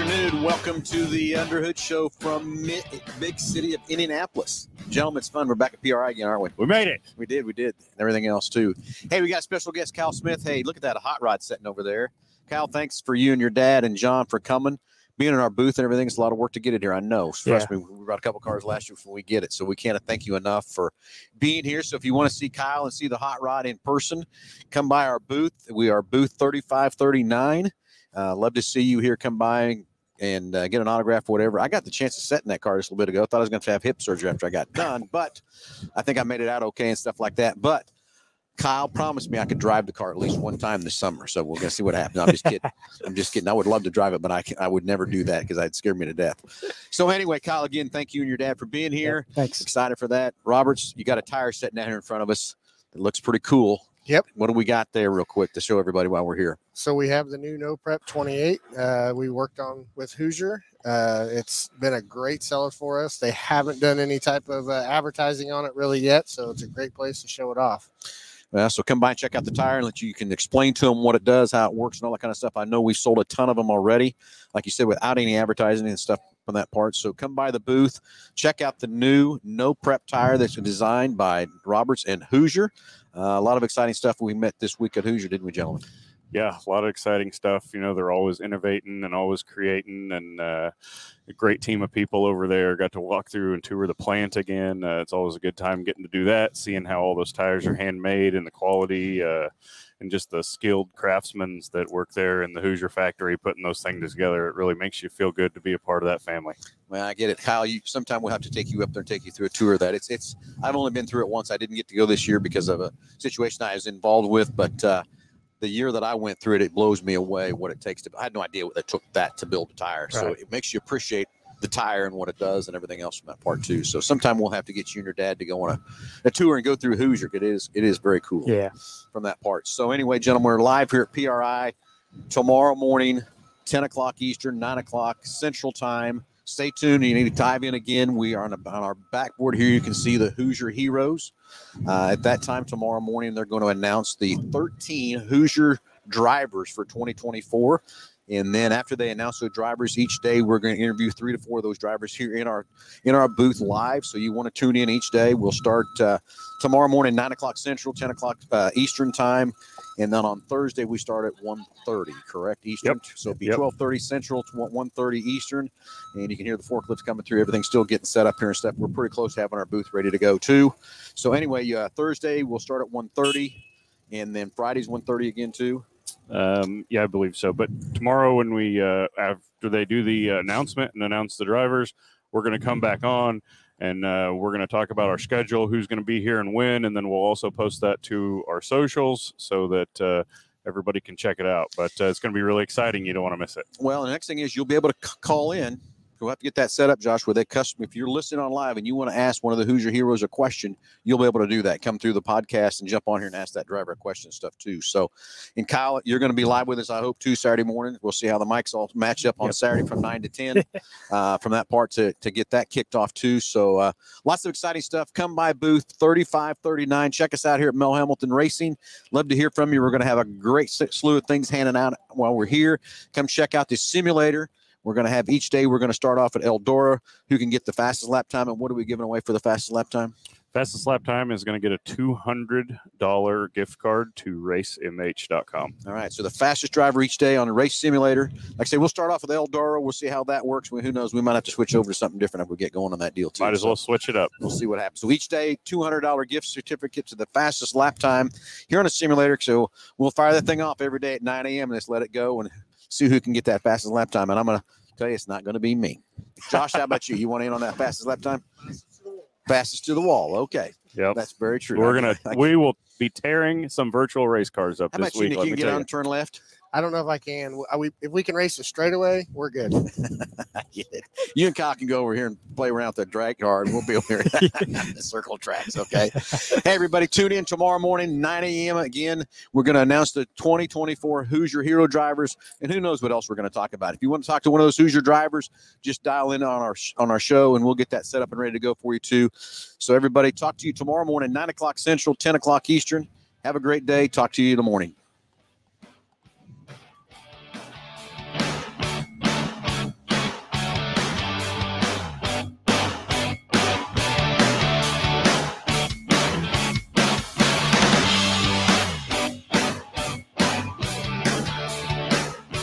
afternoon. Welcome to the Underhood Show from Mi- big city of Indianapolis. Gentlemen, it's fun. We're back at PRI again, aren't we? We made it. We did, we did, and everything else too. Hey, we got special guest Kyle Smith. Hey, look at that, a hot rod sitting over there. Kyle, thanks for you and your dad and John for coming. Being in our booth and everything, it's a lot of work to get it here. I know. Trust me, we brought a couple cars last year before we get it. So we can't thank you enough for being here. So if you want to see Kyle and see the hot rod in person, come by our booth. We are booth 3539. Uh, love to see you here. Come by and uh, get an autograph or whatever. I got the chance to sit in that car just a little bit ago. I Thought I was going to have hip surgery after I got done, but I think I made it out okay and stuff like that. But Kyle promised me I could drive the car at least one time this summer. So we're gonna see what happens. I'm just kidding. I'm just kidding. I would love to drive it, but I can, I would never do that because I'd scare me to death. So anyway, Kyle, again, thank you and your dad for being here. Thanks. Excited for that. Roberts, you got a tire sitting down here in front of us. It looks pretty cool. Yep. What do we got there, real quick, to show everybody while we're here? So we have the new No Prep 28. Uh, we worked on with Hoosier. Uh, it's been a great seller for us. They haven't done any type of uh, advertising on it really yet, so it's a great place to show it off. Uh, so come by and check out the tire and let you, you can explain to them what it does, how it works, and all that kind of stuff. I know we sold a ton of them already, like you said, without any advertising and stuff from that part. So come by the booth, check out the new no prep tire that's designed by Roberts and Hoosier. Uh, a lot of exciting stuff we met this week at Hoosier, didn't we, gentlemen? Yeah, a lot of exciting stuff. You know, they're always innovating and always creating, and uh, a great team of people over there. Got to walk through and tour the plant again. Uh, it's always a good time getting to do that, seeing how all those tires are handmade and the quality, uh, and just the skilled craftsmen that work there in the Hoosier factory putting those things together. It really makes you feel good to be a part of that family. Well, I get it. Kyle, you sometime we'll have to take you up there and take you through a tour of that. It's it's I've only been through it once. I didn't get to go this year because of a situation I was involved with, but uh the year that I went through it, it blows me away what it takes to I had no idea what it took that to build a tire. So it makes you appreciate the tire and what it does and everything else from that part too. So sometime we'll have to get you and your dad to go on a, a tour and go through Hoosier. It is it is very cool Yeah. from that part. So anyway, gentlemen, we're live here at PRI tomorrow morning, 10 o'clock Eastern, 9 o'clock Central Time. Stay tuned. You need to dive in again. We are on, a, on our backboard here. You can see the Hoosier Heroes. Uh, at that time tomorrow morning, they're going to announce the 13 Hoosier drivers for 2024. And then after they announce the drivers each day, we're going to interview three to four of those drivers here in our in our booth live. So you want to tune in each day. We'll start uh, tomorrow morning, nine o'clock Central, ten o'clock uh, Eastern time, and then on Thursday we start at 1.30, correct Eastern. Yep. So it'll be Yep. twelve thirty Central to one thirty Eastern, and you can hear the forklifts coming through. Everything's still getting set up here and stuff. We're pretty close to having our booth ready to go too. So anyway, uh, Thursday we'll start at 1.30, and then Friday's 1.30 again too. Um, yeah, I believe so. But tomorrow, when we uh, after they do the uh, announcement and announce the drivers, we're going to come back on and uh, we're going to talk about our schedule, who's going to be here and when, and then we'll also post that to our socials so that uh, everybody can check it out. But uh, it's going to be really exciting. You don't want to miss it. Well, the next thing is you'll be able to c- call in. We'll have to get that set up, Josh, where they custom. If you're listening on live and you want to ask one of the Hoosier Heroes a question, you'll be able to do that. Come through the podcast and jump on here and ask that driver a question and stuff too. So, and Kyle, you're going to be live with us, I hope, too, Saturday morning. We'll see how the mics all match up on Yep. Saturday from nine to ten. uh, from that part to to get that kicked off too. So, uh, lots of exciting stuff. Come by booth 3539. Check us out here at Mel Hambelton Racing. Love to hear from you. We're going to have a great slew of things handing out while we're here. Come check out the simulator. We're going to have each day. We're going to start off at Eldora, who can get the fastest lap time. And what are we giving away for the fastest lap time? Fastest lap time is going to get a $200 gift card to racemh.com. All right. So the fastest driver each day on a race simulator. Like I say, we'll start off with Eldora. We'll see how that works. Well, who knows? We might have to switch over to something different if we get going on that deal too. Might as So- well switch it up. We'll see what happens. So each day, two hundred dollar gift certificate to the fastest lap time here on a simulator. So we'll fire that thing off every day at nine a.m. and just let it go and see who can get that fastest lap time. And I'm gonna tell you, it's not going to be me. Josh, how about you? You want in on that fastest lap time? Fastest to the wall. Okay, Yep. that's very true. We're gonna we will be tearing some virtual race cars up How this about you, week. Nick? You me can get on you. turn left. I don't know if I can. We, if we can race it straight away, we're good. You and Kyle can go over here and play around with the drag car, and we'll be over here the circle tracks. Okay. hey, everybody, tune in tomorrow morning, 9 a.m. Again, we're going to announce the 2024 Hoosier Hero drivers, and who knows what else we're going to talk about. If you want to talk to one of those Hoosier drivers, just dial in on our on our show, and we'll get that set up and ready to go for you too. So, everybody, talk to you tomorrow morning, 9 o'clock Central, 10 o'clock Eastern. Have a great day. Talk to you in the morning.